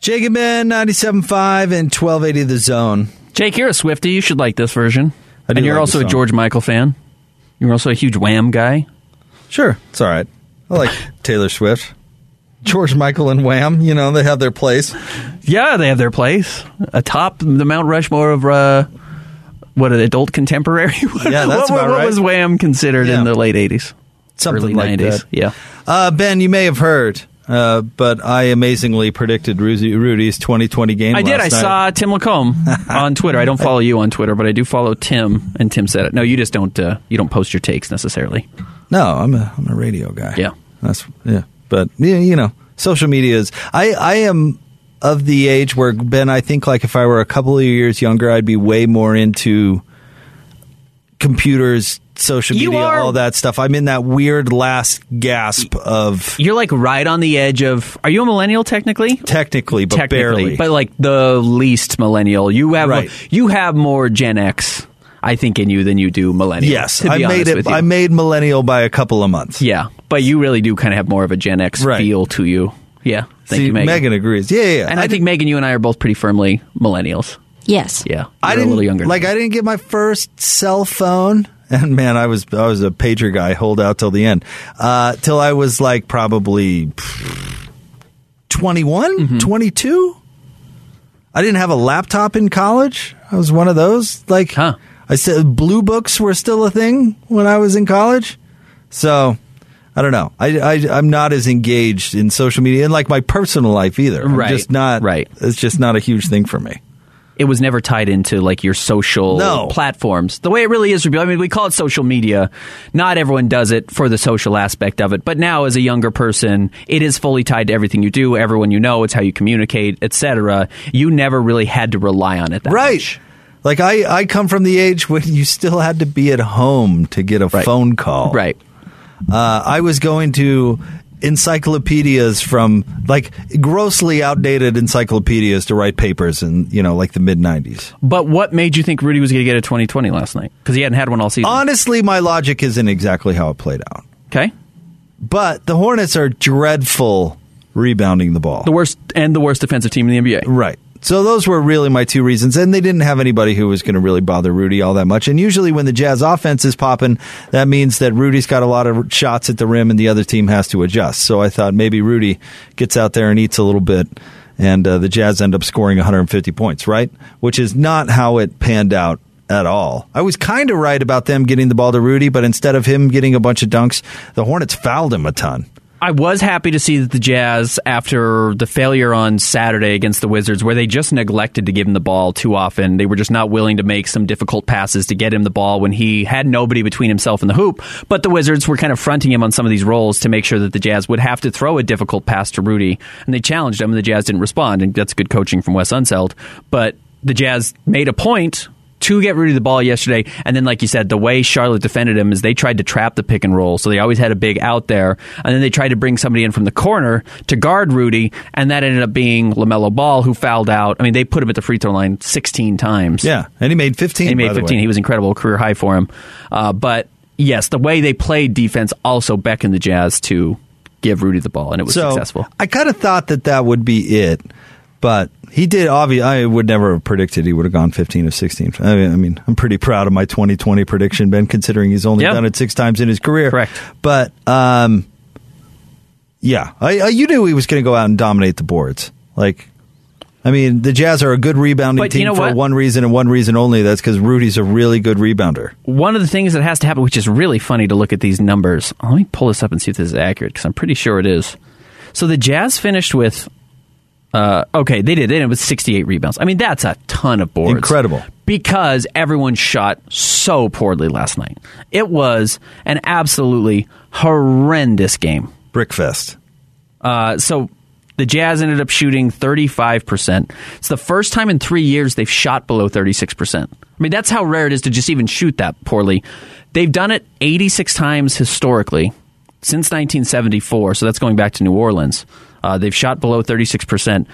Jake and Ben, 97.5 and 1280 The Zone. Jake, you're a Swifty. You should like this version. I do and you're like also a. George Michael fan. You're also a huge Wham guy. Sure, it's all right. I like Taylor Swift. George Michael and Wham, you know, they have their place. Yeah, they have their place atop the Mount Rushmore of uh, what an adult contemporary. Yeah, that's what, about what right. was Wham considered Yeah. in the late '80s, Something early like '90s? that. Yeah. Uh, ben, you may have heard, uh, but I amazingly predicted Rudy, Rudy's 2020 game. I did. I night. saw Tim Lacombe on Twitter. I don't follow you on Twitter, but I do follow Tim, and Tim said it. No, you just don't. Uh, you don't post your takes necessarily. No, I'm a I'm a radio guy. Yeah. that's yeah. But yeah, you know, social media is. I I am of the age where Ben. I think like if I were a couple of years younger, I'd be way more into computers, social media, are- all that stuff. I'm in that weird last gasp of You're like right on the edge of. Are you a millennial technically? technically, but technically, barely. but like the least millennial. You have Right. you have more Gen X, I think, in you than you do millennial. yes, I made it. I made millennial by a couple of months. yeah, but you really do kind of have more of a Gen X Right. feel to you. Yeah, thank See, you, Megan. Megan agrees. Yeah, yeah. yeah. and I, think Megan, you and I are both pretty firmly millennials. Yes. Yeah, I You're didn't a little younger. Like I didn't get my first cell phone, and man, I was I was a pager guy. Hold out till the end, uh, till I was like probably 21, Mm-hmm. 22. I didn't have a laptop in college. I was one of those. Like, Huh. I said, blue books were still a thing when I was in college. So. I don't know. I, I I'm not as engaged in social media and like my personal life either. I'm Right, just not. right. It's just not a huge thing for me. It was never tied into like your social No. platforms the way it really is. I mean, we call it social media. Not everyone does it for the social aspect of it, but now as a younger person, it is fully tied to everything you do, everyone you know. It's how you communicate, etc. You never really had to rely on it that right. much. Like I, I come from the age when you still had to be at home to get a Right. phone call. Right. Uh, I was going to encyclopedias from like grossly outdated encyclopedias to write papers in you know like the mid '90s. But what made you think Rudy was going to get a 2020 last night? Because he hadn't had one all season. Honestly, my logic isn't exactly how it played out. okay. But the Hornets are dreadful rebounding the ball. The worst and the worst defensive team in the NBA. Right. So those were really my two reasons, and they didn't have anybody who was going to really bother Rudy all that much. And usually, when the Jazz offense is popping, that means that Rudy's got a lot of shots at the rim, and the other team has to adjust. So I thought maybe Rudy gets out there and eats a little bit, and uh, the Jazz end up scoring 150 points, right? Which is not how it panned out at all. I was kind of right about them getting the ball to Rudy, but instead of him getting a bunch of dunks, the Hornets fouled him a ton. I was happy to see that the Jazz, after the failure on Saturday against the Wizards, where they just neglected to give him the ball too often, they were just not willing to make some difficult passes to get him the ball when he had nobody between himself and the hoop. But the Wizards were kind of fronting him on some of these rolls to make sure that the Jazz would have to throw a difficult pass to Rudy, and they challenged him, and the Jazz didn't respond, and that's good coaching from Wes Unseld. But the Jazz made a point to get Rudy the ball yesterday. And then, like you said, the way Charlotte defended him is they tried to trap the pick and roll. So they always had a big out there. And then they tried to bring somebody in from the corner to guard Rudy. And that ended up being LaMelo Ball, who fouled out. I mean, they put him at the free throw line 16 times. Yeah, and he made 15. And he made the 15. way. He was incredible, career high for him. Uh, but yes, the way they played defense also beckoned the Jazz to give Rudy the ball, and it was so successful. I kind of thought that that would be it, but he did. Obviously, I would never have predicted he would have gone 15 or 16. I mean, I mean, I'm pretty proud of my 2020 prediction, Ben, considering he's only Yeah. done it six times in his career. Correct. But um, yeah, I, I, you knew he was going to go out and dominate the boards. Like I mean, the Jazz are a good rebounding But team you know for what? one reason and one reason only. That's because Rudy's a really good rebounder. One of the things that has to happen, which is really funny to look at these numbers. Let me pull this up and see if this is accurate because I'm pretty sure it is. So the Jazz finished with. Uh, okay, they did. and it was 68 rebounds. I mean, that's a ton of boards. Incredible. Because everyone shot so poorly last night. It was an absolutely horrendous game. Brickfest. Uh, so the Jazz ended up shooting 35%. It's the first time in three years they've shot below 36%. I mean, that's how rare it is to just even shoot that poorly. They've done it 86 times historically since 1974, so that's going back to New Orleans. Uh, they've shot below 36%.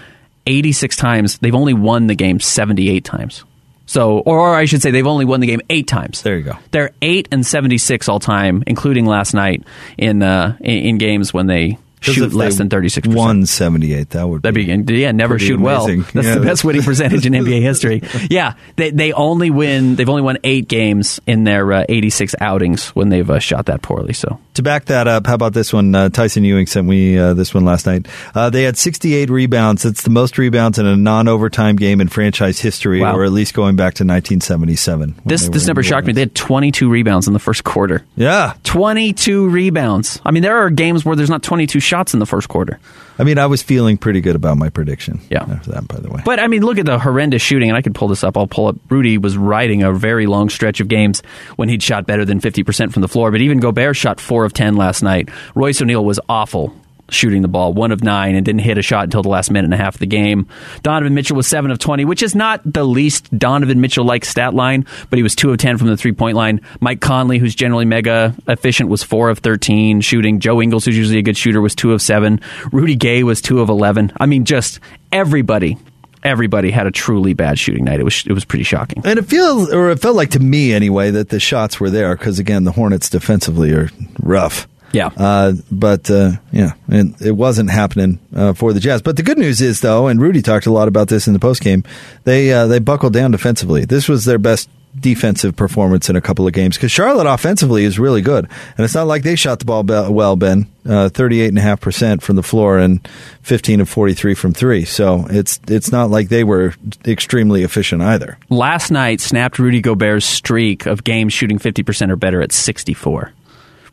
86 times. They've only won the game 78 times. So, or, I should say, they've only won the game eight times. There you go. They're eight and seventy six all time, including last night in uh, in, in games when they shoot less than thirty six percent. Won 78. That would That'd be yeah, never shoot well. That's Yeah. the best winning percentage in NBA history. Yeah, they they only win. They've only won eight games in their uh, eighty six outings when they've uh, shot that poorly. So To back that up, how about this one? Uh, Tyson Ewing sent me uh, this one last night. Uh, they had 68 rebounds. It's the most rebounds in a non-overtime game in franchise history, Wow. or at least going back to 1977. this this number shocked me. They had twenty two rebounds in the first quarter. Yeah, Twenty two rebounds. I mean, there are games where there's not twenty two shots in the first quarter. I mean, I was feeling pretty good about my prediction. Yeah. Uh, after that, by the way. But I mean, look at the horrendous shooting, and I could pull this up. I'll pull up. Rudy was riding a very long stretch of games when he'd shot better than fifty percent from the floor. But even Gobert shot four of ten last night. Royce O'Neale was awful shooting the ball, one of nine, and didn't hit a shot until the last minute and a half of the game. Donovan Mitchell was seven of twenty, which is not the least Donovan Mitchell like stat line, but he was two of ten from the three point line. Mike Conley, who's generally mega efficient, was four of thirteen shooting. Joe Ingles, who's usually a good shooter, was two of seven. Rudy Gay was two of eleven. I mean, just everybody everybody had a truly bad shooting night. It was it was pretty shocking. And it feels, or it felt like to me anyway, that the shots were there because again, the Hornets defensively are rough. Yeah. Uh, but uh, yeah, and it wasn't happening uh, for the Jazz. But the good news is though, and Rudy talked a lot about this in the post game, they uh, they buckled down defensively. This was their best defensive performance in a couple of games because Charlotte offensively is really good, and it's not like they shot the ball well. Ben, thirty eight and a half percent from the floor and fifteen of forty three from three. So it's it's not like they were extremely efficient either. Last night snapped Rudy Gobert's streak of games shooting 50% or better at 64,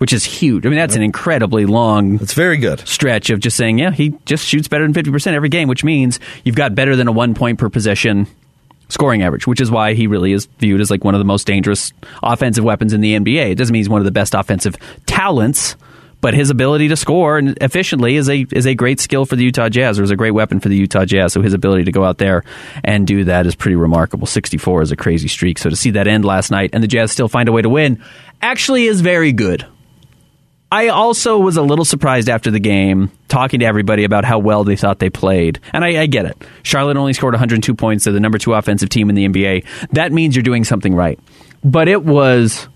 which is huge. I mean, that's an incredibly long It's very good. stretch of just saying, yeah, he just shoots better than 50% every game, which means you've got better than a 1 point per possession scoring average, which is why he really is viewed as like one of the most dangerous offensive weapons in the NBA. It doesn't mean he's one of the best offensive talents, but his ability to score and efficiently is a is a great skill for the Utah Jazz, or is a great weapon for the Utah Jazz. So his ability to go out there and do that is pretty remarkable. 64 is a crazy streak. So to see that end last night and the Jazz still find a way to win actually is very good. I also was a little surprised after the game, talking to everybody about how well they thought they played. And I, I get it. Charlotte only scored 102 points. They're the number two offensive team in the NBA. That means you're doing something right. But it was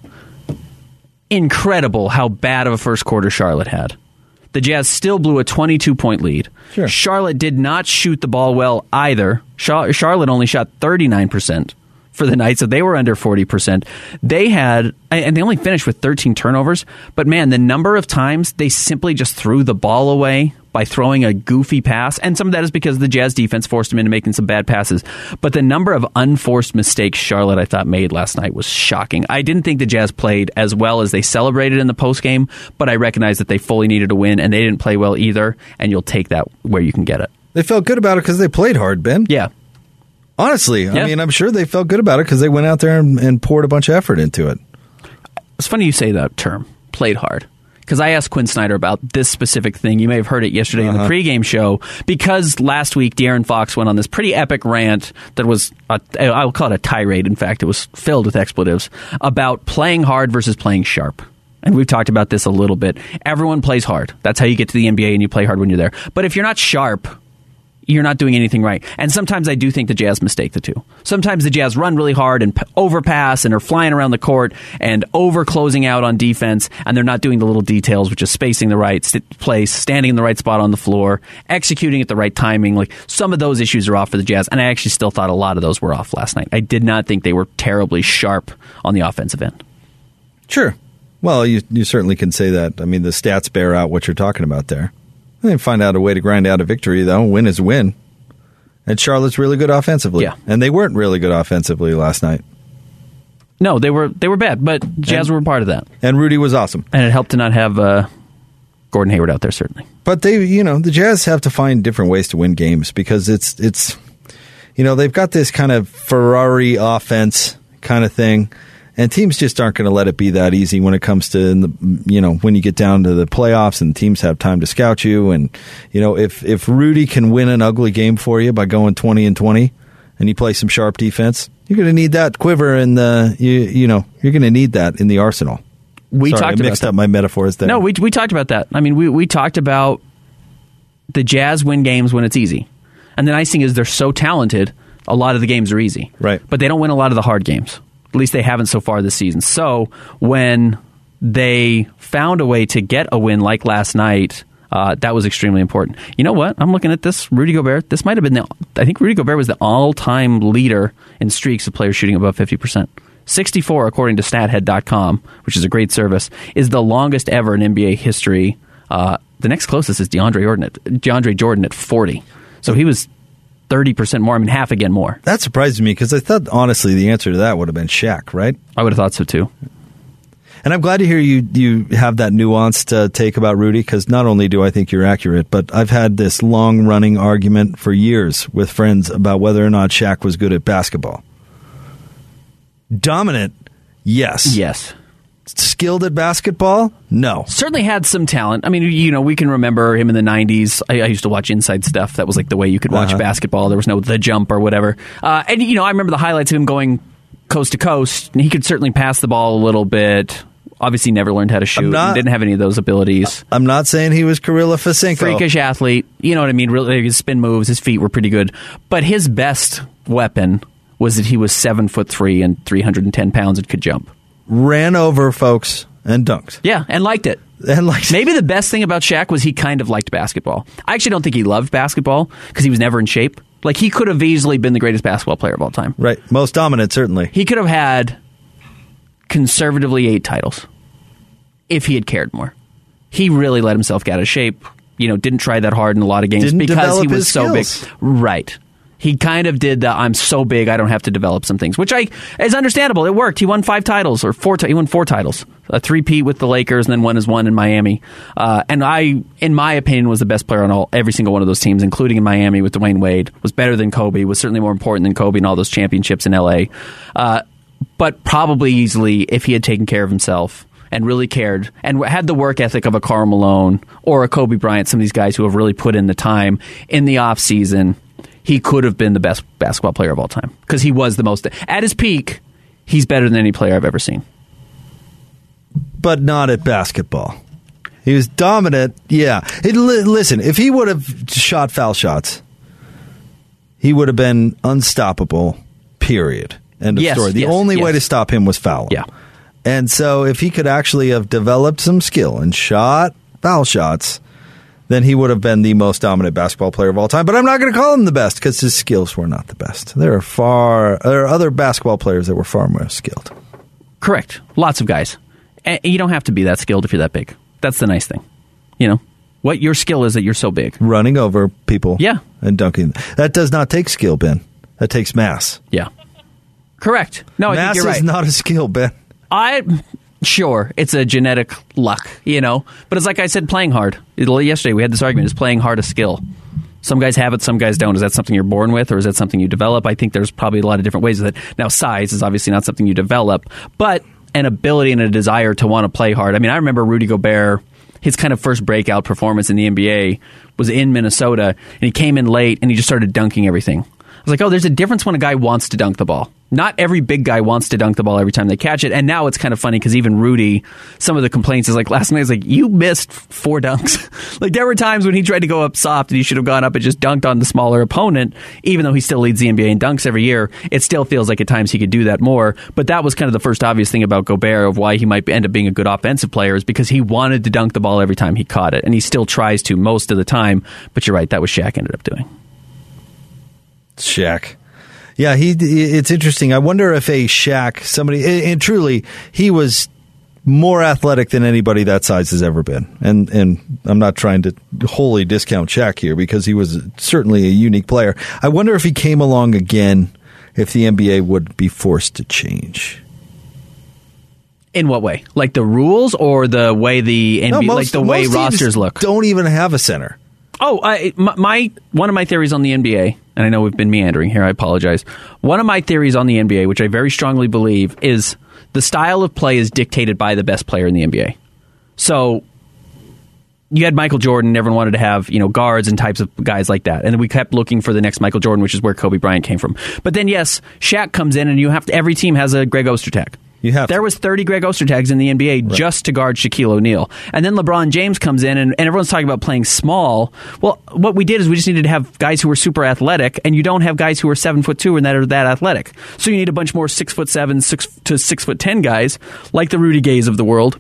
incredible how bad of a first quarter Charlotte had. The Jazz still blew a 22 point lead. Sure. Charlotte did not shoot the ball well either. Charlotte only shot 39% for the night, so they were under 40%. They had, and they only finished with 13 turnovers, but man, the number of times they simply just threw the ball away by throwing a goofy pass, and some of that is because the Jazz defense forced them into making some bad passes. But the number of unforced mistakes Charlotte, I thought, made last night was shocking. I didn't think the Jazz played as well as they celebrated in the postgame, but I recognize that they fully needed to win, and they didn't play well either, and you'll take that where you can get it. They felt good about it because they played hard, Ben. Yeah. Honestly, Yeah. I mean, I'm sure they felt good about it because they went out there and, and poured a bunch of effort into it. It's funny you say that term, played hard. Because I asked Quin Snyder about this specific thing. You may have heard it yesterday in the uh-huh. pregame show. Because last week, De'Aaron Fox went on this pretty epic rant that was, a, I'll call it a tirade. In fact, it was filled with expletives about playing hard versus playing sharp. And we've talked about this a little bit. Everyone plays hard. That's how you get to the NBA and you play hard when you're there. But if you're not sharp, you're not doing anything right. And sometimes I do think the Jazz mistake the two. Sometimes the Jazz run really hard and p- overpass and are flying around the court and over closing out on defense, and they're not doing the little details, which is spacing the right st- place, standing in the right spot on the floor, executing at the right timing. Like some of those issues are off for the Jazz, and I actually still thought a lot of those were off last night. I did not think they were terribly sharp on the offensive end. Sure. Well, you you certainly can say that. I mean, the stats bear out what you're talking about there. They find out a way to grind out a victory, though. Win is win. And Charlotte's really good offensively. Yeah. And they weren't really good offensively last night. No, they were they were bad, but Jazz And- were part of that, And Rudy was awesome. and it helped to not have uh, Gordon Hayward out there. Certainly, But they, you know, the Jazz have to find different ways to win games because it's it's, you know, they've got this kind of Ferrari offense kind of thing, and teams just aren't going to let it be that easy when it comes to, the, you know, when you get down to the playoffs and teams have time to scout you, and you know, if if Rudy can win an ugly game for you by going twenty and twenty, and you play some sharp defense, you're going to need that quiver in the, you you know, you're going to need that in the arsenal. we Sorry, talked I about mixed that. up my metaphors there. No, we we talked about that. I mean, we we talked about the Jazz win games when it's easy, and the nice thing is they're so talented. A lot of the games are easy, Right. But they don't win a lot of the hard games. At least they haven't so far this season. So when they found a way to get a win like last night. Uh, that was extremely important. You know what? I'm looking at this. Rudy Gobert. This might have been the. I think Rudy Gobert was the all-time leader in streaks of players shooting above 50 percent. 64, according to StatHead.com, which is a great service, is the longest ever in NBA history. Uh, the next closest is DeAndre Jordan at, DeAndre Jordan at 40. So he was 30% more. I mean, half again more. That surprised me because I thought honestly the answer to that would have been Shaq, right? I would have thought so too. And I'm glad to hear you you have that nuanced uh, take about Rudy because not only do I think you're accurate, but I've had this long running argument for years with friends about whether or not Shaq was good at basketball. Dominant, yes. Yes. Skilled at basketball, no. Certainly had some talent. I mean, you know, we can remember him in the 90s. I, I used to watch Inside Stuff. That was like the way you could watch Uh-huh. basketball. There was no The Jump or whatever. Uh, and, you know, I remember the highlights of him going coast to coast. And he could certainly pass the ball a little bit. Obviously, never learned how to shoot. not- and didn't have any of those abilities. I'm not saying he was Karilla Fasinko. freakish athlete. You know what I mean? Really, his spin moves, his feet were pretty good. But his best weapon was that he was seven foot three and three hundred and ten pounds and could jump. Ran over folks and dunked. Yeah, and liked it. And liked Maybe the best thing about Shaq was he kind of liked basketball. I actually don't think he loved basketball because he was never in shape. Like he could have easily been the greatest basketball player of all time. right, most dominant certainly. He could have had conservatively eight titles if he had cared more. He really let himself get out of shape. You know, didn't try that hard in a lot of games Didn't because he was so skills. big. Right. He kind of did the I'm so big I don't have to develop some things, which I is understandable. It worked. He won five titles or four. He won four titles, a three peat with the Lakers, and then one is one in Miami. Uh, and I, in my opinion, was the best player on all every single one of those teams, including in Miami with Dwyane Wade. Was better than Kobe. Was certainly more important than Kobe in all those championships in L.A. Uh, but probably easily if he had taken care of himself and really cared and had the work ethic of a Karl Malone or a Kobe Bryant, some of these guys who have really put in the time in the off season, he could have been the best basketball player of all time because he was the most at his peak. He's better than any player I've ever seen. but not at basketball. He was dominant. Yeah. Hey, li- listen, if he would have shot foul shots, he would have been unstoppable. Period. End of Yes, story. The yes, only way to stop him was foul. Yeah. And so, if he could actually have developed some skill and shot foul shots, then he would have been the most dominant basketball player of all time. But I'm not going to call him the best because his skills were not the best. There are far there are other basketball players that were far more skilled. Correct. Lots of guys. And you don't have to be that skilled if you're that big. That's the nice thing. You know, what your skill is that you're so big. running over people Yeah. and dunking. That does not take skill, Ben. That takes mass. Yeah. Correct. No, I mass think you're is not a skill, Ben. I sure it's a genetic luck, you know, but it's like I said, playing hard. Yesterday we had this argument: is playing hard a skill? Some guys have it, some guys don't. Is that something you're born with, or is that something you develop? I think there's probably a lot of different ways of that. Now, size is obviously not something you develop, but an ability and a desire to want to play hard. I mean, I remember Rudy Gobert. His kind of first breakout performance in the NBA was in Minnesota, and he came in late and he just started dunking everything. I was like, oh, there's a difference when a guy wants to dunk the ball. Not every big guy wants to dunk the ball every time they catch it. And now it's kind of funny because even Rudy, some of the complaints is like last night, is like, you missed four dunks. like there were times when he tried to go up soft and he should have gone up and just dunked on the smaller opponent, even though he still leads the NBA in dunks every year. It still feels like at times he could do that more. But that was kind of the first obvious thing about Gobert of why he might end up being a good offensive player is because he wanted to dunk the ball every time he caught it. And he still tries to most of the time. But you're right, that was Shaq ended up doing. Shaq. Yeah, he. It's interesting. I wonder if a Shaq, somebody, and truly, he was more athletic than anybody that size has ever been. And and I'm not trying to wholly discount Shaq here because he was certainly a unique player. I wonder if he came along again, if the NBA would be forced to change. In what way? Like the rules or the way the NBA, No, most- like the way rosters look? Don't even have a center. Oh, I, my, my one of my theories on the NBA, and I know we've been meandering here. I apologize. One of my theories on the NBA, which I very strongly believe, is the style of play is dictated by the best player in the NBA. So you had Michael Jordan. Everyone wanted to have you know guards and types of guys like that, and then we kept looking for the next Michael Jordan, which is where Kobe Bryant came from. But then yes, Shaq comes in, and you have to. Every team has a Greg Ostertag. You have There to. was 30 Greg Ostertags in the NBA just to guard Shaquille O'Neal. And then LeBron James comes in, and, and everyone's talking about playing small. Well, what we did is we just needed to have guys who were super athletic, and you don't have guys who are seven foot two and that are that athletic. So you need a bunch more six foot seven, six to six foot ten guys like the Rudy Gays of the world.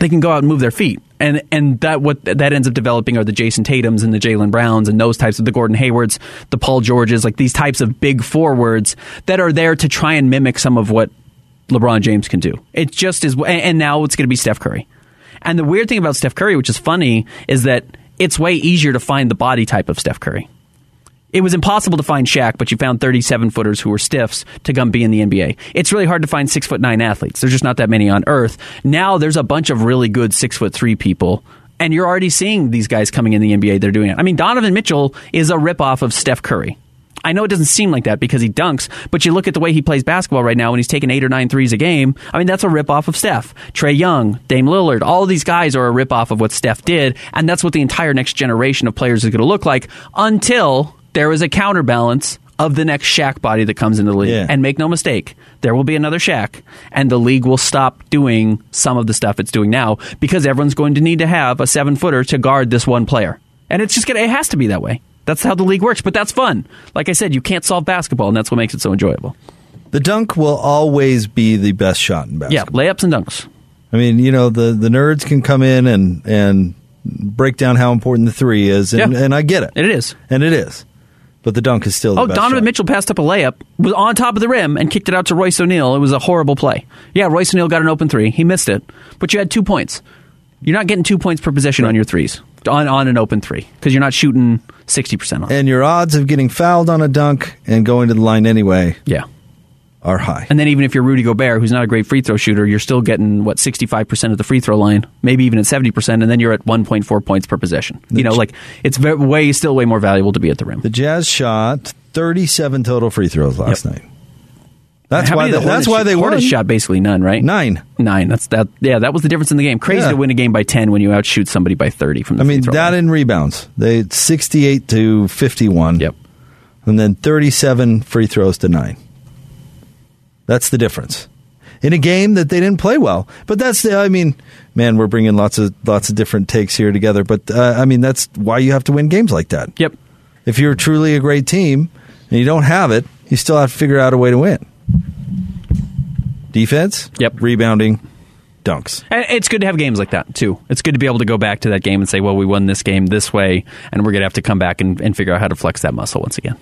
They can go out and move their feet, and and that what that ends up developing are the Jayson Tatum's and the Jalen Browns and those types of the Gordon Haywards, the Paul Georges, like these types of big forwards that are there to try and mimic some of what LeBron James can do. It just is, and- now it's going to be Steph Curry. And the weird thing about Steph Curry, which is funny, is that it's way easier to find the body type of Steph Curry. It was impossible to find Shaq, but you found 37 footers who were stiffs to come be in the NBA. It's really hard to find six foot nine athletes. There's just not that many on earth. Now there's a bunch of really good six foot three people. And you're already seeing these guys coming in the NBA. They're doing it. I mean, Donovan Mitchell is a ripoff of Steph Curry. I know it doesn't seem like that because he dunks, but you look at the way he plays basketball right now when he's taking eight or nine threes a game. I mean, that's a ripoff of Steph. Trae Young, Dame Lillard, all of these guys are a ripoff of what Steph did, and that's what the entire next generation of players is going to look like until there is a counterbalance of the next Shaq body that comes into the league. Yeah. And make no mistake, there will be another Shaq, and the league will stop doing some of the stuff it's doing now because everyone's going to need to have a seven footer to guard this one player. And it's just gonna, it has to be that way. That's how the league works, but that's fun. Like I said, you can't solve basketball, and that's what makes it so enjoyable. The dunk will always be the best shot in basketball. Yeah, layups and dunks. I mean, you know, the, the nerds can come in and, and break down how important the three is, and, Yeah. and I get it. It is. And it is. But the dunk is still the Oh, Donovan shot. Mitchell passed up a layup, was on top of the rim, and kicked it out to Royce O'Neale. It was a horrible play. Yeah, Royce O'Neale got an open three. He missed it, but you had two points. You're not getting two points per possession on your threes on, on an open three because you're not shooting sixty percent on. it. And your odds of getting fouled on a dunk and going to the line anyway Yeah. are high. And then even if you're Rudy Gobert, who's not a great free throw shooter, you're still getting what 65% of the free throw line, maybe even at 70%, and then you're at 1.4 points per possession. You know, like it's way still way more valuable to be at the rim. The Jazz shot 37 total free throws last night. That's How why. They, the that's why they won. Shot basically none, right? Nine. Nine. That's that. Yeah, that was the difference in the game. Crazy Yeah. to win a game by 10 when you outshoot somebody by 30 from the I mean, that line. in rebounds. They 68 to 51. Yep. And then 37 free throws to nine. That's the difference. In a game that they didn't play well, but that's the. I mean, man, we're bringing lots of lots of different takes here together. But uh, I mean, that's why you have to win games like that. Yep. If you're truly a great team and you don't have it, you still have to figure out a way to win. Defense, Yep. rebounding, dunks. And it's good to have games like that too. It's good to be able to go back to that game and say, "Well, we won this game this way, and we're going to have to come back and, and figure out how to flex that muscle once again."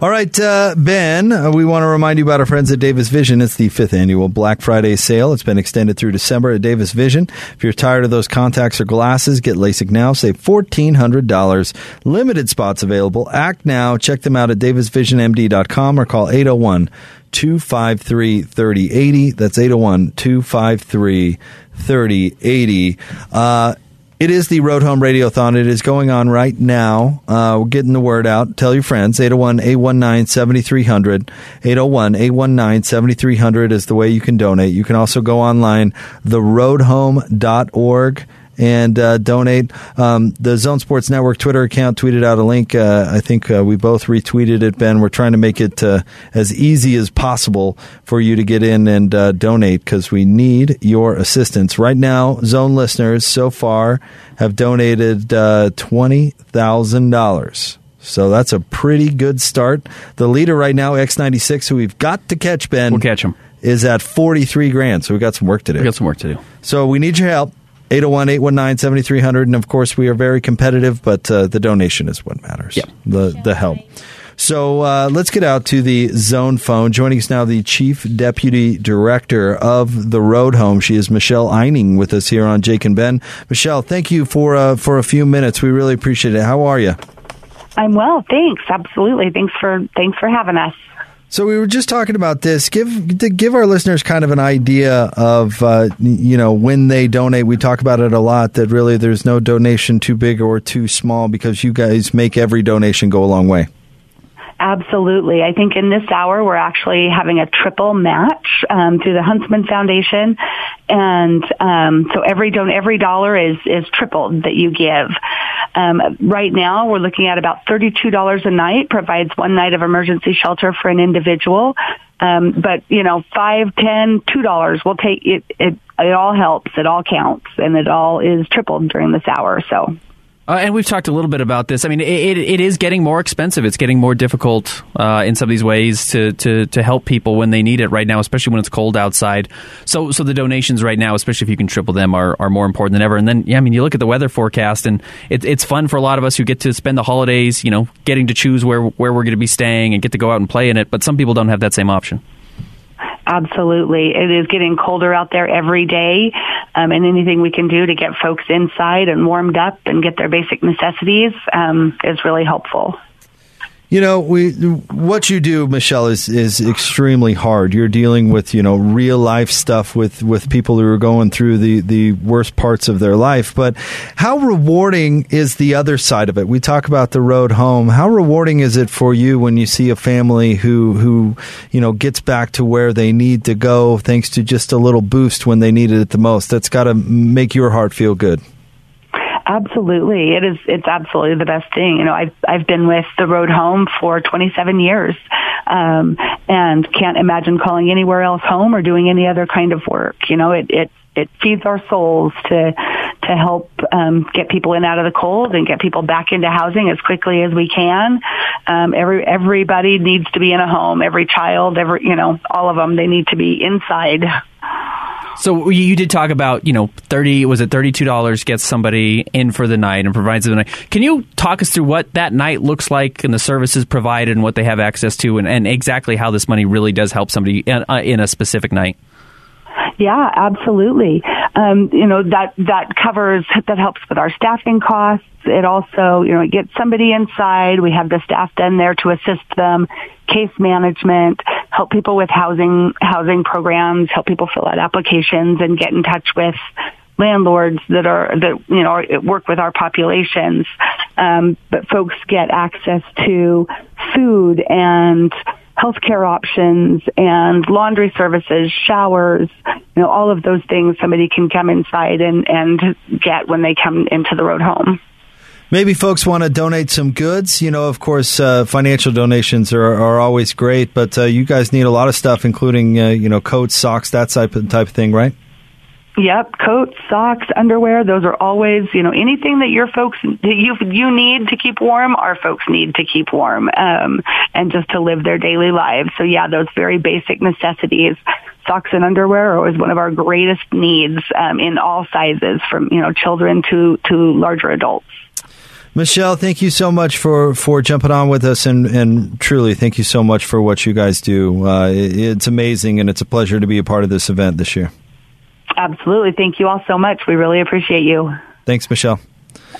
All right, uh, Ben, uh, we want to remind you about our friends at Davis Vision. It's the fifth annual Black Friday sale. It's been extended through December at Davis Vision. If you're tired of those contacts or glasses, get LASIK now. Save $1,400. Limited spots available. Act now. Check them out at davisvisionmd.com or call 801 253 3080. That's 801 253 3080. Uh, it is the Road Home Radiothon. It is going on right now. Uh, we're getting the word out. Tell your friends. 801 819 7300. 801 819 7300 is the way you can donate. You can also go online, theroadhome.org, and uh, donate. Um, the Zone Sports Network Twitter account tweeted out a link. Uh, I think uh, we both retweeted it, Ben. We're trying to make it uh, as easy as possible for you to get in and uh, donate because we need your assistance. Right now, Zone listeners so far have donated uh, $20,000. So that's a pretty good start. The leader right now, X96, who we've got to catch, Ben. We'll catch him. Is at 43 grand. So we've got some work to do. We got some work to do. So we need your help. 801 819 7300. And of course, we are very competitive, but uh, the donation is what matters. Yep. The, the help. So uh, let's get out to the zone phone. Joining us now, the Chief Deputy Director of the Road Home. She is Michelle Eining with us here on Jake and Ben. Michelle, thank you for uh, for a few minutes. We really appreciate it. How are you? I'm well, thanks. Absolutely. Thanks for thanks for having us. So we were just talking about this. Give to give our listeners kind of an idea of uh, you know when they donate. We talk about it a lot. That really there's no donation too big or too small because you guys make every donation go a long way. Absolutely. I think in this hour we're actually having a triple match um, through the Huntsman Foundation, and um, so every don- every dollar is is tripled that you give. Um, right now, we're looking at about thirty-two dollars a night. Provides one night of emergency shelter for an individual. Um, but you know, five, ten, two dollars. We'll take it. It it all helps. It all counts, and it all is tripled during this hour. So uh, and we've talked a little bit about this. I mean, it, it, it is getting more expensive. It's getting more difficult uh, in some of these ways to, to, to help people when they need it right now, especially when it's cold outside. So so the donations right now, especially if you can triple them, are, are more important than ever. And then, yeah, I mean, you look at the weather forecast, and it, it's fun for a lot of us who get to spend the holidays, you know, getting to choose where where we're going to be staying and get to go out and play in it. But some people don't have that same option. Absolutely. It is getting colder out there every day. Um, and anything we can do to get folks inside and warmed up and get their basic necessities um, is really helpful. You know, we what you do, Michelle, is is extremely hard. You're dealing with you know real life stuff with with people who are going through the the worst parts of their life. But how rewarding is the other side of it? We talk about the road home. How rewarding is it for you when you see a family who who you know gets back to where they need to go thanks to just a little boost when they needed it the most? That's got to make your heart feel good. Absolutely. It is, it's absolutely the best thing. You know, I've, I've been with the road home for 27 years, um, and can't imagine calling anywhere else home or doing any other kind of work. You know, it, it, it feeds our souls to, to help, um, get people in out of the cold and get people back into housing as quickly as we can. Um, every, everybody needs to be in a home. Every child, every, you know, all of them, they need to be inside. So you did talk about, you know, thirty was it thirty two dollars gets somebody in for the night and provides the night. Can you talk us through what that night looks like and the services provided and what they have access to and, and exactly how this money really does help somebody in, uh, in a specific night? Yeah, absolutely. Um, you know that that covers that helps with our staffing costs. It also, you know, it gets somebody inside. We have the staff then there to assist them, case management, help people with housing housing programs, help people fill out applications, and get in touch with landlords that are that you know work with our populations. Um, but folks get access to food and healthcare options and laundry services, showers, you know, all of those things somebody can come inside and, and get when they come into the road home. Maybe folks want to donate some goods. You know, of course, uh, financial donations are, are always great, but uh, you guys need a lot of stuff, including, uh, you know, coats, socks, that type of, type of thing, right? Yep, coats, socks, underwear, those are always, you know, anything that your folks, that you, you need to keep warm, our folks need to keep warm, um, and just to live their daily lives. So yeah, those very basic necessities, socks and underwear are always one of our greatest needs, um, in all sizes from, you know, children to, to larger adults. Michelle, thank you so much for, for jumping on with us, and, and truly, thank you so much for what you guys do. Uh, it, it's amazing, and it's a pleasure to be a part of this event this year. Absolutely. Thank you all so much. We really appreciate you. Thanks, Michelle.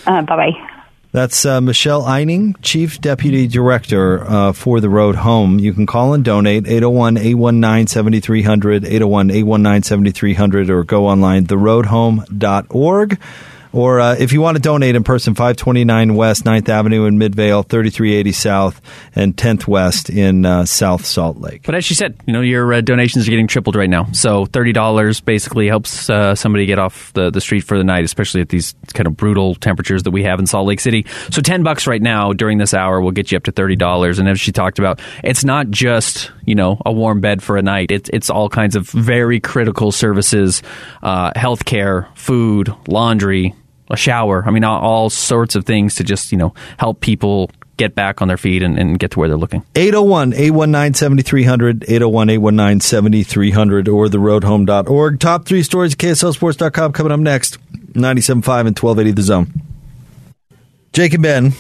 Uh, bye bye. That's uh, Michelle Eining, Chief Deputy Director uh, for the Road Home. You can call and donate 801 819 7300, 801 819 7300, or go online, theroadhome.org. Or uh, if you want to donate in person, 529 West 9th Avenue in Midvale, 3380 South, and 10th West in uh, South Salt Lake. But as she said, you know, your uh, donations are getting tripled right now. So $30 basically helps uh, somebody get off the, the street for the night, especially at these kind of brutal temperatures that we have in Salt Lake City. So 10 bucks right now during this hour will get you up to $30. And as she talked about, it's not just, you know, a warm bed for a night. It's, it's all kinds of very critical services, uh, health care, food, laundry, a shower. I mean, all, all, sorts of things to just, you know, help people get back on their feet and, and get to where they're looking. 801 819 7300, 801 819 7300, or theroadhome.org. Top three stories at KSLSports.com coming up next 97.5 and 1280 The Zone. Jake and Ben.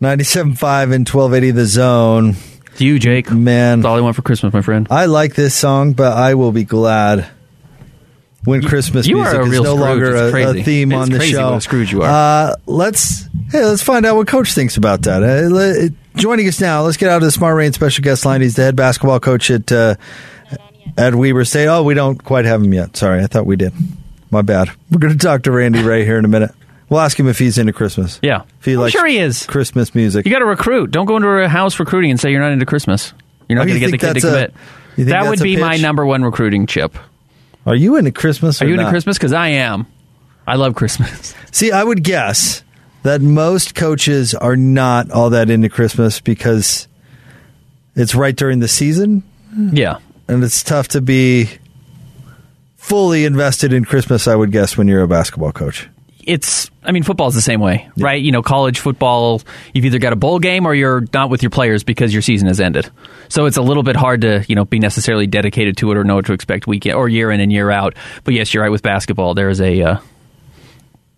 97.5 and 1280 The Zone. To you, Jake. Man. That's all I want for Christmas, my friend. I like this song, but I will be glad when Christmas you music is no Scrooge. longer a, a theme It's on the show. Scrooge you are. Uh, let's hey, let's find out what Coach thinks about that. Uh, le- joining us now, let's get out of the Smart Rain special guest line. He's the head basketball coach at uh, at Weber State. Oh, we don't quite have him yet. Sorry, I thought we did. My bad. We're going to talk to Randy Rahe here in a minute. We'll ask him if he's into Christmas. Yeah. if he I'm likes sure he is. Christmas music. You got to recruit. Don't go into a house recruiting and say you're not into Christmas. You're Oh, not you going to get the kid to that's a- commit. that would be my number one recruiting chip. Are you into Christmas? Are you into not? Christmas? Because I am. I love Christmas. See, I would guess that most coaches are not all that into Christmas because it's right during the season, Yeah. and it's tough to be fully invested in Christmas. I would guess when you're a basketball coach. It's, I mean, football's the same way, right? You know, college football, you've either got a bowl game or you're not with your players because your season has ended. So it's a little bit hard to, you know, be necessarily dedicated to it or know what to expect week or year in and year out. But yes, you're right with basketball. There is a, uh,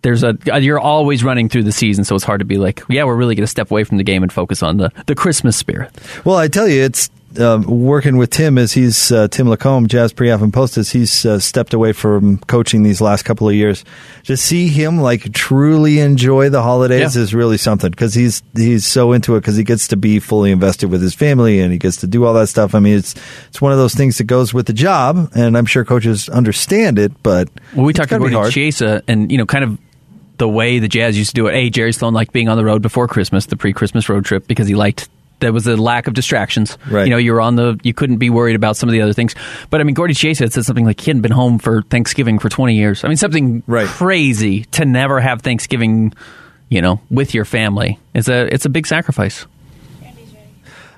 there's a you're always running through the season, so it's hard to be like, yeah, we're really going to step away from the game and focus on the the Christmas spirit. Well, I tell you, it's um, working with Tim as he's uh, Tim Lacombe, Jazz Pre-App and Post as he's uh, stepped away from coaching these last couple of years. To see him like truly enjoy the holidays Yeah. is really something because he's he's so into it because he gets to be fully invested with his family and he gets to do all that stuff. I mean, it's it's one of those things that goes with the job, and I'm sure coaches understand it. But Well, we talked to Gordon. Chiesa, and you know, kind of the way the Jazz used to do it. Hey, Jerry Sloan liked being on the road before Christmas, the pre-Christmas road trip, because he liked there was a lack of distractions. Right. You know, you were on the you couldn't be worried about some of the other things. But I mean, Gordy Chiesa had said something like he hadn't been home for Thanksgiving for twenty years. I mean, something Right. crazy to never have Thanksgiving. You know, with your family, it's a it's a big sacrifice.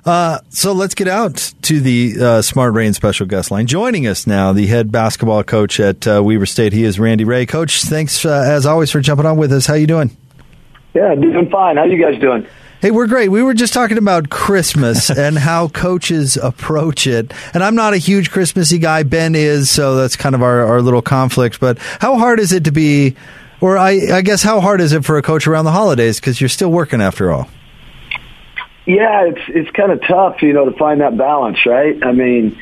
So let's get out to the uh, Smart Rain special guest line. Joining us now, the head basketball coach at uh, Weber State. He is Randy Rahe. Coach, thanks uh, as always for jumping on with us. How you doing? Yeah, doing fine. How you guys doing? Hey, we're great. We were just talking about Christmas and how coaches approach it. And I'm not a huge Christmassy guy. Ben is, so that's kind of our, our little conflict. But how hard is it to be, or I, I guess, how hard is it for a coach around the holidays? Because you're still working after all. Yeah, it's it's kind of tough, you know, to find that balance, right? I mean,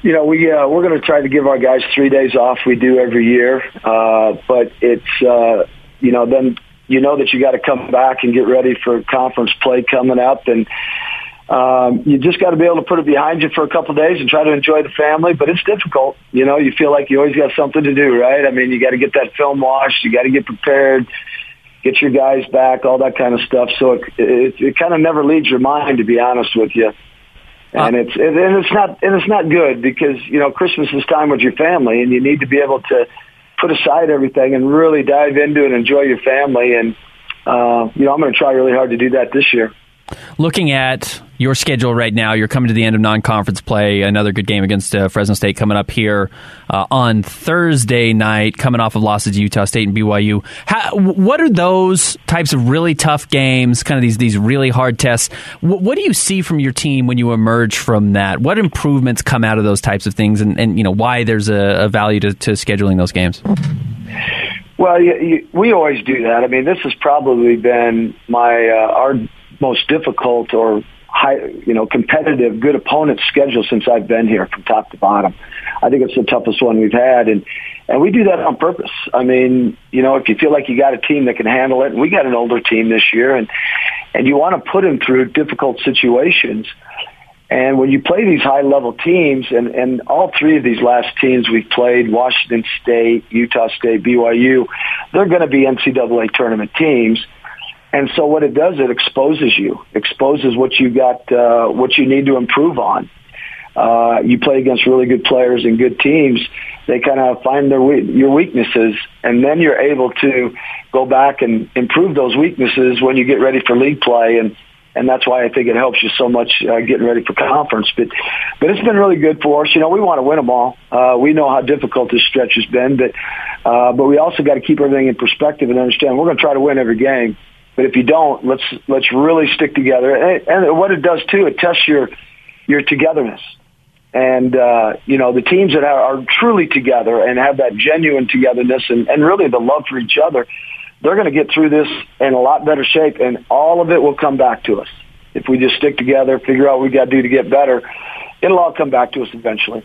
you know, we uh, we're going to try to give our guys three days off. We do every year, uh, but it's uh, you know then you know that you got to come back and get ready for conference play coming up, and um, you just got to be able to put it behind you for a couple of days and try to enjoy the family. But it's difficult, you know. You feel like you always got something to do, right? I mean, you got to get that film watched, you got to get prepared get your guys back, all that kind of stuff. So it it, it kind of never leaves your mind, to be honest with you. And it's and it's not and it's not good because you know Christmas is time with your family, and you need to be able to put aside everything and really dive into it and enjoy your family. And uh, you know I'm going to try really hard to do that this year. Looking at your schedule right now, you're coming to the end of non-conference play. Another good game against uh, Fresno State coming up here uh, on Thursday night. Coming off of losses to Utah State and BYU. How, what are those types of really tough games? Kind of these these really hard tests. What, what do you see from your team when you emerge from that? What improvements come out of those types of things, and, and you know why there's a, a value to, to scheduling those games? Well, you, you, we always do that. I mean, this has probably been my uh, our most difficult or high, you know, competitive, good opponent schedule since I've been here from top to bottom. I think it's the toughest one we've had, and and we do that on purpose. I mean, you know, if you feel like you got a team that can handle it, and we got an older team this year, and and you want to put them through difficult situations. And when you play these high level teams, and, and all three of these last teams we've played, Washington State, Utah State, BYU, they're going to be NCAA tournament teams. And so what it does, it exposes you, exposes what you got, uh, what you need to improve on. Uh, you play against really good players and good teams. They kind of find their we- your weaknesses, and then you're able to go back and improve those weaknesses when you get ready for league play. And and that's why I think it helps you so much uh, getting ready for conference. But but it's been really good for us. You know, we want to win them all. Uh, we know how difficult this stretch has been, but uh, but we also got to keep everything in perspective and understand we're going to try to win every game. But if you don't, let's let's really stick together. And, and what it does too, it tests your your togetherness. And uh, you know the teams that are, are truly together and have that genuine togetherness and, and really the love for each other, they're going to get through this in a lot better shape, and all of it will come back to us if we just stick together, figure out what we got to do to get better. It'll all come back to us eventually.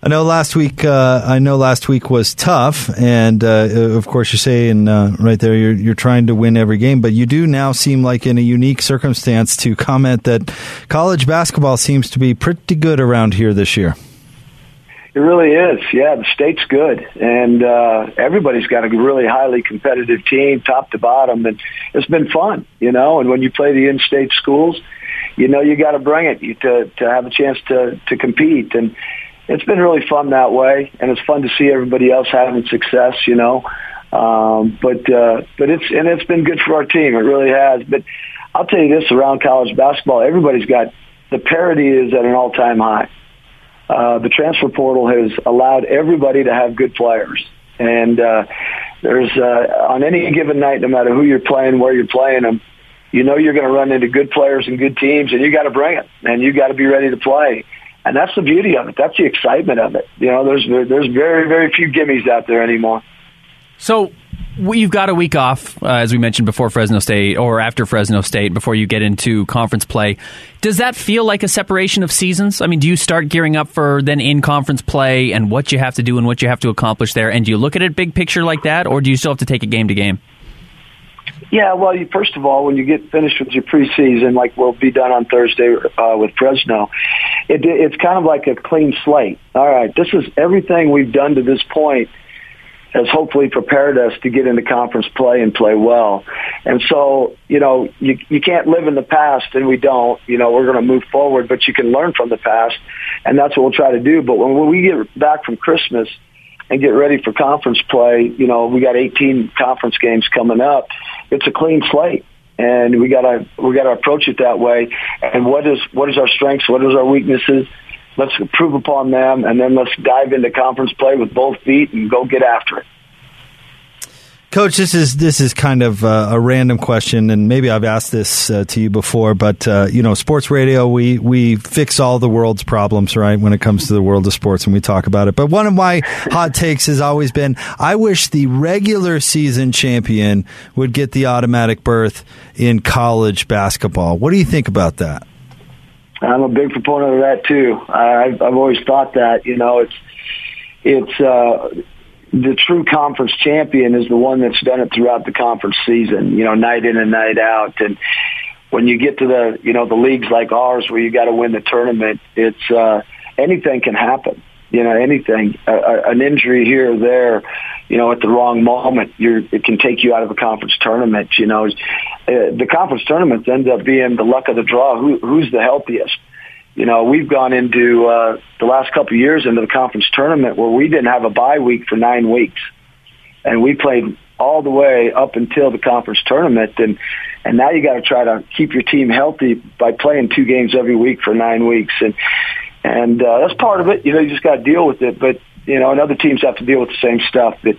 I know last week. Uh, I know last week was tough, and uh, of course you're saying uh, right there you're you're trying to win every game, but you do now seem like in a unique circumstance to comment that college basketball seems to be pretty good around here this year. It really is. Yeah, the state's good, and uh, everybody's got a really highly competitive team, top to bottom, and it's been fun, you know. And when you play the in-state schools, you know you got to bring it to to have a chance to to compete and it's been really fun that way, and it's fun to see everybody else having success. You know, um, but uh, but it's and it's been good for our team. It really has. But I'll tell you this: around college basketball, everybody's got the parity is at an all-time high. Uh, the transfer portal has allowed everybody to have good players, and uh, there's uh, on any given night, no matter who you're playing, where you're playing them, you know you're going to run into good players and good teams, and you got to bring it, and you got to be ready to play and that's the beauty of it. That's the excitement of it. You know, there's there's very very few gimmies out there anymore. So you've got a week off, uh, as we mentioned before Fresno State or after Fresno State, before you get into conference play. Does that feel like a separation of seasons? I mean, do you start gearing up for then in conference play and what you have to do and what you have to accomplish there? And do you look at it big picture like that, or do you still have to take it game to game? Yeah, well, you, first of all, when you get finished with your preseason, like we'll be done on Thursday uh, with Fresno, it, it's kind of like a clean slate. All right, this is everything we've done to this point has hopefully prepared us to get into conference play and play well. And so, you know, you you can't live in the past, and we don't. You know, we're going to move forward, but you can learn from the past, and that's what we'll try to do. But when we get back from Christmas and get ready for conference play, you know, we got 18 conference games coming up it's a clean slate and we gotta we gotta approach it that way. And what is what is our strengths? What is our weaknesses? Let's improve upon them, and then let's dive into conference play with both feet and go get after it. Coach, this is this is kind of uh, a random question, and maybe I've asked this uh, to you before, but uh, you know, sports radio we we fix all the world's problems, right? When it comes to the world of sports, and we talk about it. But one of my hot takes has always been: I wish the regular season champion would get the automatic berth in college basketball. What do you think about that? I'm a big proponent of that too. I've, I've always thought that you know it's it's uh, the true conference champion is the one that's done it throughout the conference season, you know, night in and night out. And when you get to the, you know, the leagues like ours where you got to win the tournament, it's, uh, anything can happen. You know, anything, uh, an injury here or there, you know, at the wrong moment, you're, it can take you out of a conference tournament. You know, uh, the conference tournaments end up being the luck of the draw. Who, who's the healthiest? You know, we've gone into uh, the last couple of years into the conference tournament where we didn't have a bye week for nine weeks, and we played all the way up until the conference tournament, and and now you got to try to keep your team healthy by playing two games every week for nine weeks, and and uh, that's part of it. You know, you just got to deal with it, but you know, and other teams have to deal with the same stuff. But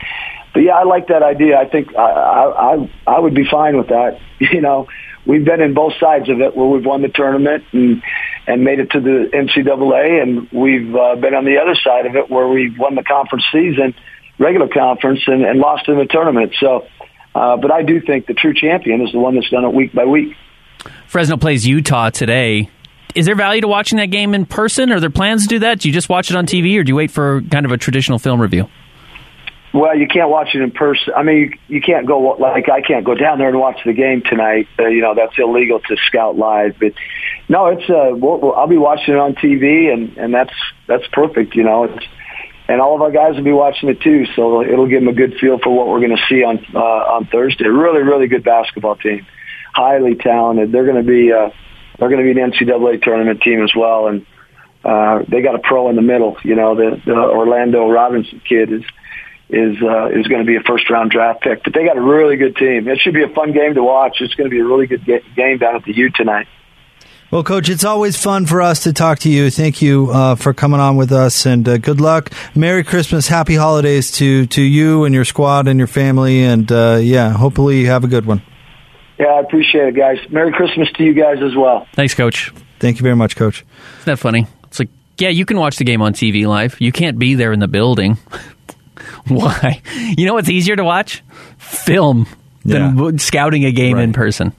but yeah, I like that idea. I think I I I, I would be fine with that. You know, we've been in both sides of it where we've won the tournament and and made it to the NCAA, and we've uh, been on the other side of it where we've won the conference season, regular conference, and, and lost in the tournament. So, uh, but I do think the true champion is the one that's done it week by week. Fresno plays Utah today. Is there value to watching that game in person? Are there plans to do that? Do you just watch it on TV, or do you wait for kind of a traditional film review? Well, you can't watch it in person. I mean, you, you can't go like I can't go down there and watch the game tonight. Uh, you know, that's illegal to scout live. But no, it's uh, we'll, I'll be watching it on TV, and and that's that's perfect. You know, it's and all of our guys will be watching it too, so it'll give them a good feel for what we're going to see on uh, on Thursday. Really, really good basketball team, highly talented. They're going to be uh, they're going to be an NCAA tournament team as well, and uh, they got a pro in the middle. You know, the, the Orlando Robinson kid is is uh, is going to be a first round draft pick. But they got a really good team. It should be a fun game to watch. It's going to be a really good game down at the U tonight. Well, Coach, it's always fun for us to talk to you. Thank you uh, for coming on with us, and uh, good luck. Merry Christmas, Happy Holidays to to you and your squad and your family, and uh, yeah, hopefully you have a good one. Yeah, I appreciate it, guys. Merry Christmas to you guys as well. Thanks, Coach. Thank you very much, Coach. Isn't that funny? It's like, yeah, you can watch the game on TV live. You can't be there in the building. Why? You know what's easier to watch? Film. than w- scouting a game in person.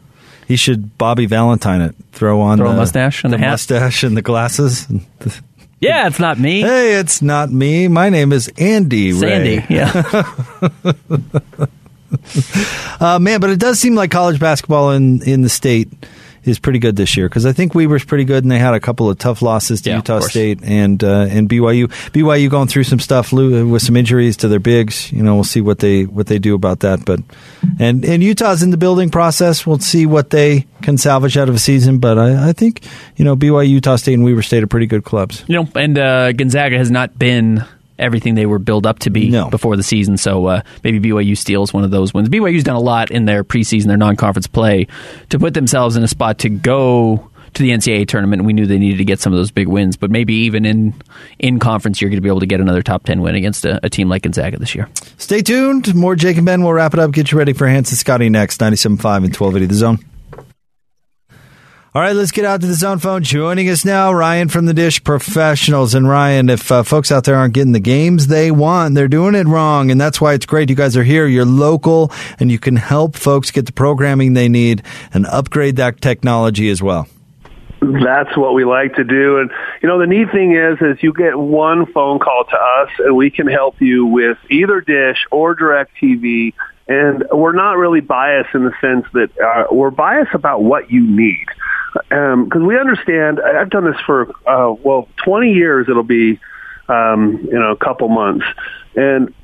He should Bobby Valentine it. Throw on Throw the mustache and the hat? mustache and the glasses. Yeah, it's not me. Hey, it's not me. My name is Andy. Sandy. Ray. Yeah. Uh, man, but it does seem like college basketball in in the state is pretty good this year because I think Weber's pretty good, and they had a couple of tough losses to Yeah, Utah. State and uh, and BYU. BYU going through some stuff with some injuries to their bigs. You know, we'll see what they what they do about that. But and and Utah's in the building process. We'll see what they can salvage out of a season. But I, I think you know BYU, Utah State, and Weber State are pretty good clubs. You know, and uh, Gonzaga has not been everything they were built up to be No. before the season. So uh, maybe BYU steals one of those wins. BYU's done a lot in their preseason, their non-conference play, to put themselves in a spot to go to the NCAA tournament. We knew they needed to get some of those big wins, but maybe even in in conference, you're going to be able to get another top ten win against a, a team like Gonzaga this year. Stay tuned. More Jake and Ben. We'll wrap it up. Get you ready for Hans and Scotty next. 97.5 and 1280 The Zone. All right, let's get out to the zone phone. Joining us now, Ryan from the Dish Professionals. And Ryan, if uh, folks out there aren't getting the games they want, they're doing it wrong. And that's why it's great you guys are here. You're local and you can help folks get the programming they need and upgrade that technology as well. That's what we like to do. And, you know, the neat thing is, is you get one phone call to us and we can help you with either Dish or DirecTV. And we're not really biased in the sense that uh, we're biased about what you need. Because we understand, I've done this for, uh, well, 20 years it'll be, um, you know, a couple months. And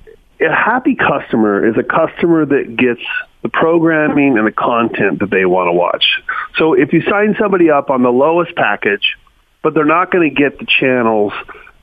a happy customer is a customer that gets the programming and the content that they want to watch. So if you sign somebody up on the lowest package, but they're not going to get the channels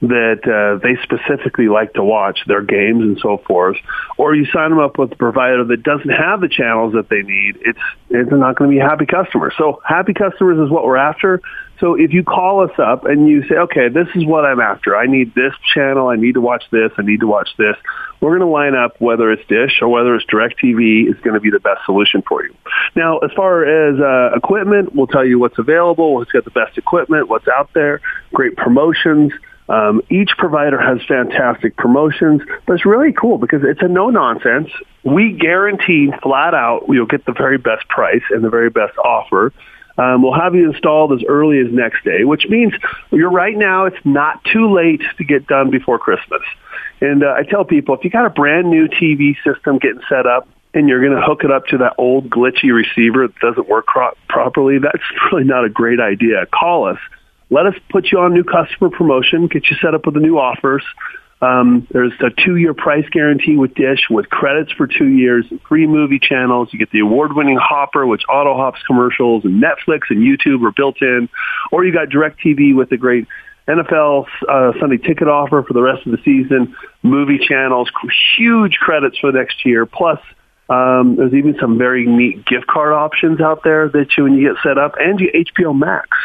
that uh, they specifically like to watch, their games and so forth, or you sign them up with a provider that doesn't have the channels that they need, it's, it's not going to be happy customer. So happy customers is what we're after. So if you call us up and you say, okay, this is what I'm after. I need this channel. I need to watch this. I need to watch this. We're going to line up whether it's Dish or whether it's DirecTV is going to be the best solution for you. Now, as far as uh, equipment, we'll tell you what's available, what's got the best equipment, what's out there, great promotions. Um, each provider has fantastic promotions, but it's really cool because it's a no nonsense. We guarantee flat out you'll get the very best price and the very best offer. Um, we'll have you installed as early as next day, which means you're right now. It's not too late to get done before Christmas. And uh, I tell people if you got a brand new TV system getting set up and you're going to hook it up to that old glitchy receiver that doesn't work cro- properly, that's really not a great idea. Call us. Let us put you on new customer promotion, get you set up with the new offers. Um, there's a two-year price guarantee with Dish with credits for two years, free movie channels. You get the award-winning Hopper, which auto hops commercials, and Netflix and YouTube are built in. Or you got DirecTV with the great NFL uh, Sunday ticket offer for the rest of the season, movie channels, huge credits for next year. Plus, um, there's even some very neat gift card options out there that you when you get set up, and you HBO Max.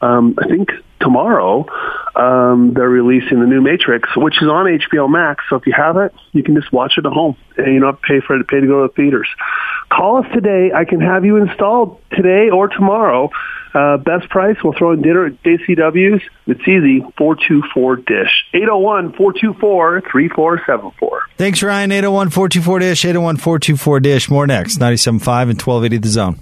Um, I think tomorrow um, they're releasing the new Matrix, which is on HBO Max. So if you have it, you can just watch it at home, and you don't have to pay for it, pay to go to the theaters. Call us today. I can have you installed today or tomorrow. Uh, best price. We'll throw in dinner at JCW's. It's easy. Four two four dish. 801-424-3474. Thanks, Ryan. 801 424 Dish, 801 424 Dish. More next. 97.5 and 1280 The Zone.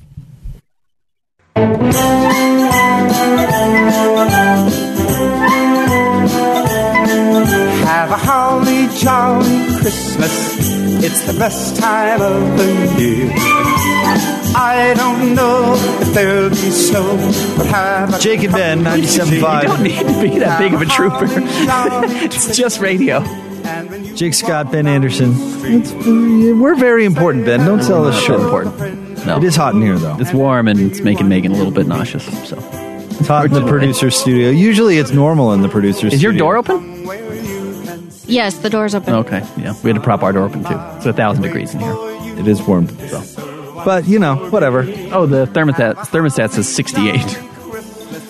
Jolly Christmas. It's the best time of the year. I don't know if there'll be snow, but have a Jake and Ben, 97.5. You don't need to be that big of a trooper. it's just radio. Jake Scott, Ben Anderson. It's, uh, we're very important, Ben. Don't sell us short. important. No. It is hot in here, though. It's warm and it's making Megan a little bit nauseous. So It's hot in the producer's studio. Usually it's normal in the producer's Is studio. your door open? Yes, the door's open. Okay, yeah. We had to prop our door open too. It's a thousand degrees in here. It is warm. So. But, you know, whatever. Oh, the thermostat thermostat says 68.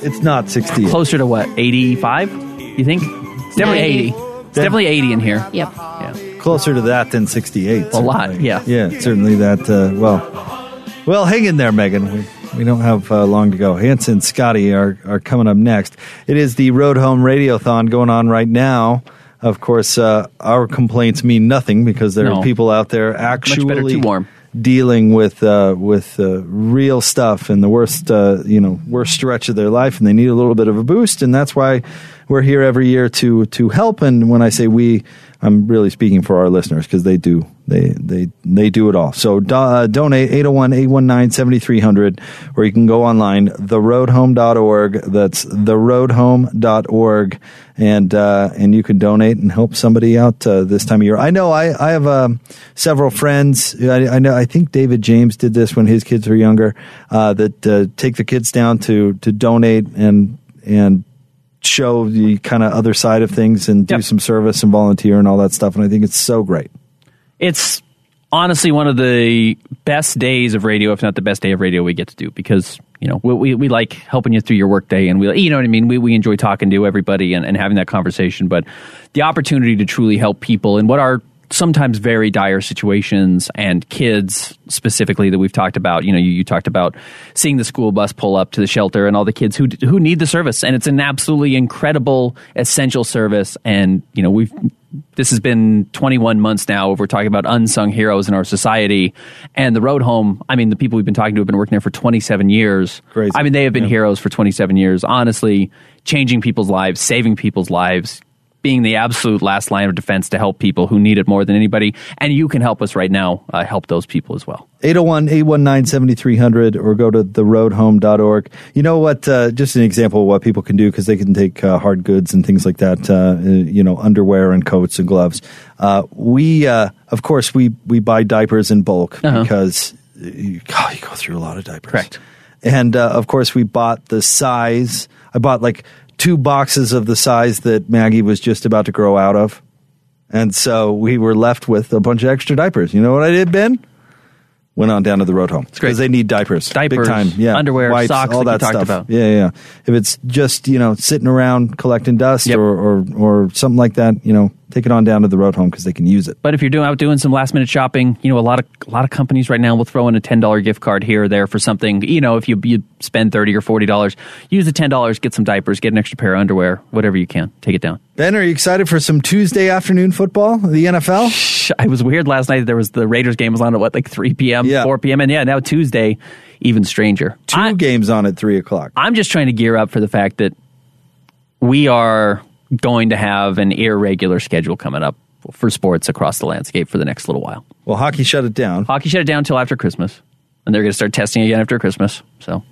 It's not 68. Closer to what? 85? You think? It's definitely 90. 80. It's definitely 80 in here. Yep. Yeah. Closer to that than 68. A lot, certainly. yeah. Yeah, certainly that. Uh, well, well, hang in there, Megan. We, we don't have uh, long to go. Hanson and Scotty are, are coming up next. It is the Road Home Radiothon going on right now. Of course, uh, our complaints mean nothing because there No. are people out there actually dealing with uh, with uh, real stuff and the worst uh, you know worst stretch of their life, and they need a little bit of a boost, and that's why we're here every year to to help. And when I say we, I'm really speaking for our listeners because they do they they they do it all. So uh, donate 801-819-7300 or you can go online theroadhome.org. That's theroadhome.org and uh, and you can donate and help somebody out uh, this time of year. I know I I have um, several friends. I, I, know I think David James did this when his kids were younger. Uh, that uh, take the kids down to to donate and and show the kind of other side of things and do yep. some service and volunteer and all that stuff. And I think it's so great. It's honestly one of the best days of radio, if not the best day of radio we get to do because, you know, we, we, we like helping you through your workday and we, you know what I mean? We, we enjoy talking to everybody and, and having that conversation. But the opportunity to truly help people and what our sometimes very dire situations and kids specifically that we've talked about. You know, you, you, talked about seeing the school bus pull up to the shelter and all the kids who who need the service, and it's an absolutely incredible, essential service. And you know, we've this has been 21 months now. We're talking about unsung heroes in our society, and the road home. I mean, the people we've been talking to have been working there for 27 years. Crazy. I mean, they have been yeah. heroes for 27 years. Honestly, changing people's lives, saving people's lives, being the absolute last line of defense to help people who need it more than anybody. And you can help us right now uh, help those people as well. 801 819 7300 or go to theroadhome.org. You know what? Uh, just an example of what people can do because they can take uh, hard goods and things like that, uh, you know, underwear and coats and gloves. Uh, we, uh, of course, we, we buy diapers in bulk uh-huh. because you, God, you go through a lot of diapers. Correct. And of course, we bought the size. I bought like two boxes of the size that Maggie was just about to grow out of. And so we were left with a bunch of extra diapers. You know what I did, Ben? Went on down to the road home because they need diapers, diapers, big time. Yeah, underwear, Wipes, socks, all that, stuff. About. Yeah, yeah. If it's just you know sitting around collecting dust yep. or, or or something like that, you know, take it on down to the road home because they can use it. But if you're doing out doing some last minute shopping, you know a lot of a lot of companies right now will throw in a ten dollar gift card here or there for something. You know, if you you spend thirty or forty dollars, use the ten dollars, get some diapers, get an extra pair of underwear, whatever you can, take it down. Ben, are you excited for some Tuesday afternoon football, the NFL? I was weird last night. There was the Raiders game was on at what like three p.m., yeah. four p.m., and yeah, now Tuesday, even stranger. Two I, games on at three o'clock. I'm just trying to gear up for the fact that we are going to have an irregular schedule coming up for sports across the landscape for the next little while. Well, hockey shut it down. Hockey shut it down until after Christmas, and they're going to start testing again after Christmas. So,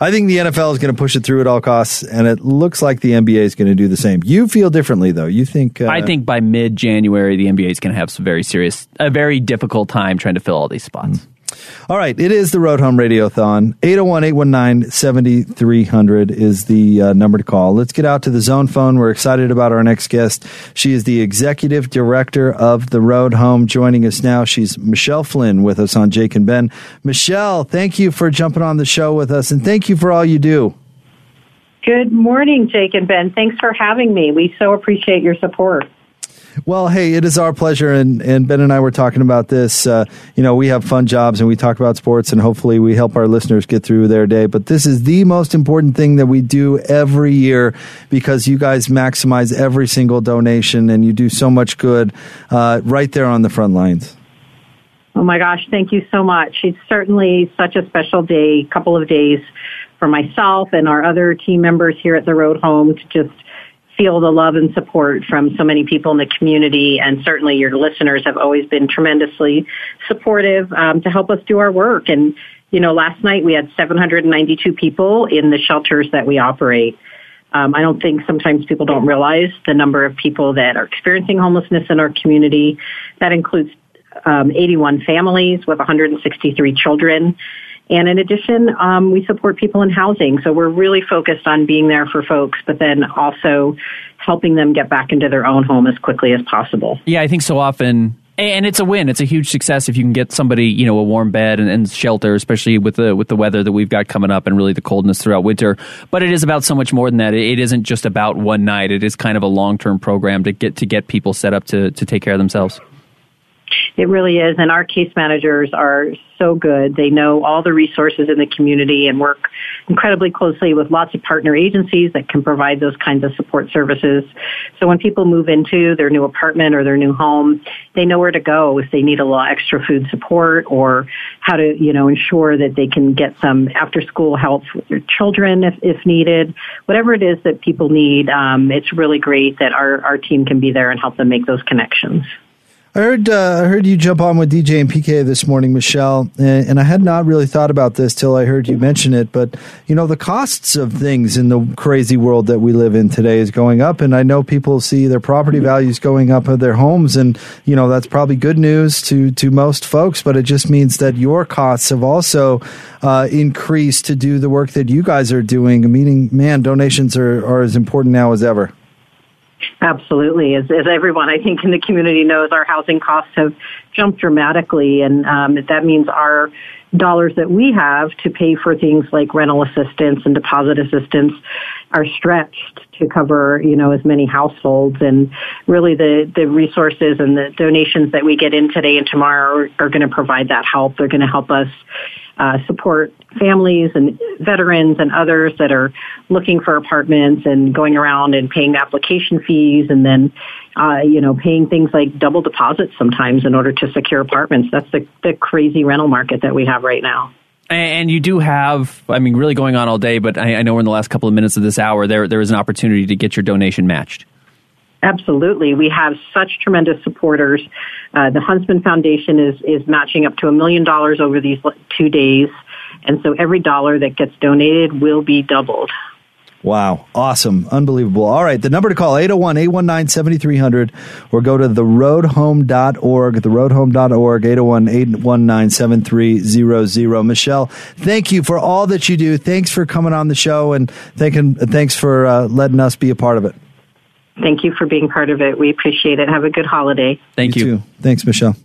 I think the NFL is going to push it through at all costs, and it looks like the NBA is going to do the same. You feel differently, though. You think? Uh, I think by mid January, the NBA is going to have some very serious, a very difficult time trying to fill all these spots. Mm. All right, it is the Road Home Radiothon. 801-819-7300 is the uh, number to call. Let's get out to the zone phone. We're excited about our next guest. She is the executive director of the Road Home. Joining us now, she's Michelle Flynn with us on Jake and Ben. Michelle, thank you for jumping on the show with us, and thank you for all you do. Good morning, Jake and Ben. Thanks for having me. We so appreciate your support. Well, hey, it is our pleasure, and, and Ben and I were talking about this. Uh, you know, we have fun jobs and we talk about sports, and hopefully we help our listeners get through their day. But this is the most important thing that we do every year because you guys maximize every single donation and you do so much good uh, right there on the front lines. Oh my gosh, thank you so much. It's certainly such a special day, couple of days for myself and our other team members here at the Road Home to just feel the love and support from so many people in the community. And certainly your listeners have always been tremendously supportive um, to help us do our work. And, you know, last night we had 792 people in the shelters that we operate. Um, I don't think sometimes people don't realize the number of people that are experiencing homelessness in our community. That includes um, 81 families with 163 children. And in addition, um, we support people in housing. So we're really focused on being there for folks, but then also helping them get back into their own home as quickly as possible. Yeah, I think so often and it's a win. It's a huge success if you can get somebody, you know, a warm bed and, and, shelter, especially with the with the weather that we've got coming up and really the coldness throughout winter. But it is about so much more than that. It isn't just about one night. It is kind of a long term program to get to get people set up to to take care of themselves. It really is. And our case managers are so good. They know all the resources in the community and work incredibly closely with lots of partner agencies that can provide those kinds of support services. So when people move into their new apartment or their new home, they know where to go if they need a little extra food support or how to, you know, ensure that they can get some after school help with their children if, if needed. Whatever it is that people need, um, it's really great that our, our team can be there and help them make those connections. I heard uh, I heard you jump on with DJ and PK this morning, Michelle, and, and, I had not really thought about this till I heard you mention it. But you know, the costs of things in the crazy world that we live in today is going up, and I know people see their property values going up of their homes, and you know that's probably good news to to most folks. But it just means that your costs have also uh, increased to do the work that you guys are doing. Meaning, man, donations are, are as important now as ever. Absolutely. As, as, everyone I think in the community knows, our housing costs have jumped dramatically, and um, that means our dollars that we have to pay for things like rental assistance and deposit assistance are stretched to cover, you know, as many households. And really, the the resources and the donations that we get in today and tomorrow are, are going to provide that help. They're going to help us uh, support families and veterans and others that are looking for apartments and going around and paying application fees and then, uh, you know, paying things like double deposits sometimes in order to secure apartments. That's the, the crazy rental market that we have right now. And you do have, I mean, really going on all day, but I, know in the last couple of minutes of this hour, there, there is an opportunity to get your donation matched. Absolutely. We have such tremendous supporters. Uh, the Huntsman Foundation is, is matching up to a million dollars over these two days. And so every dollar that gets donated will be doubled. Wow. Awesome. Unbelievable. All right. The number to call, 801-819-7300 or go to theroadhome.org, theroadhome.org, 801-819-7300. Michelle, thank you for all that you do. Thanks for coming on the show and thanking, thanks for uh, letting us be a part of it. Thank you for being part of it. We appreciate it. Have a good holiday. Thank you. you. Thanks, Michelle.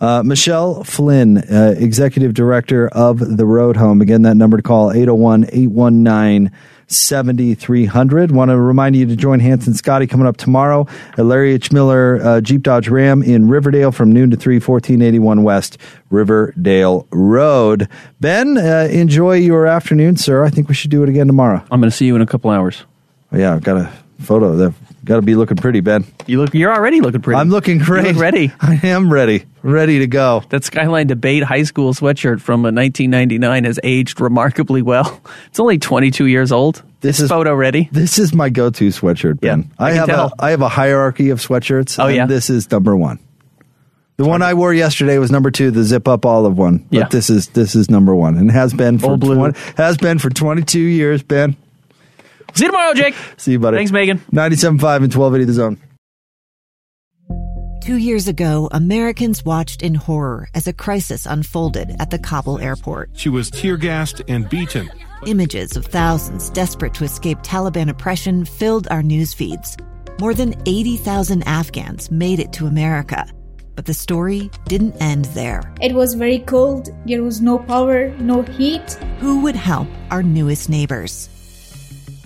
Uh, Michelle Flynn, uh, Executive Director of the Road Home. Again, that number to call 801 819 7300. Want to remind you to join Hans and Scotty coming up tomorrow at Larry H. Miller uh, Jeep Dodge Ram in Riverdale from noon to 3, 1481 West Riverdale Road. Ben, uh, enjoy your afternoon, sir. I think we should do it again tomorrow. I'm going to see you in a couple hours. Oh, yeah, I've got a photo there. Got to be looking pretty, Ben. You look. You're already looking pretty. I'm looking great. ready. I am ready. Ready to go. That Skyline Debate high school sweatshirt from uh, 1999 has aged remarkably well. It's only 22 years old. This is photo ready. This is my go-to sweatshirt, Ben. Yeah, I, I have tell. a I have a hierarchy of sweatshirts. Oh yeah. This is number one. The one I wore yesterday was number two, the zip up olive one. But yeah. this is this is number one, and has been for 20, has been for 22 years, Ben. See you tomorrow, Jake. See you, buddy. Thanks, Megan. 97.5 and 1280 The Zone. Two years ago, Americans watched in horror as a crisis unfolded at the Kabul airport. She was tear gassed and beaten. Images of thousands desperate to escape Taliban oppression filled our news feeds. More than 80,000 Afghans made it to America. But the story didn't end there. It was very cold. There was no power, no heat. Who would help our newest neighbors?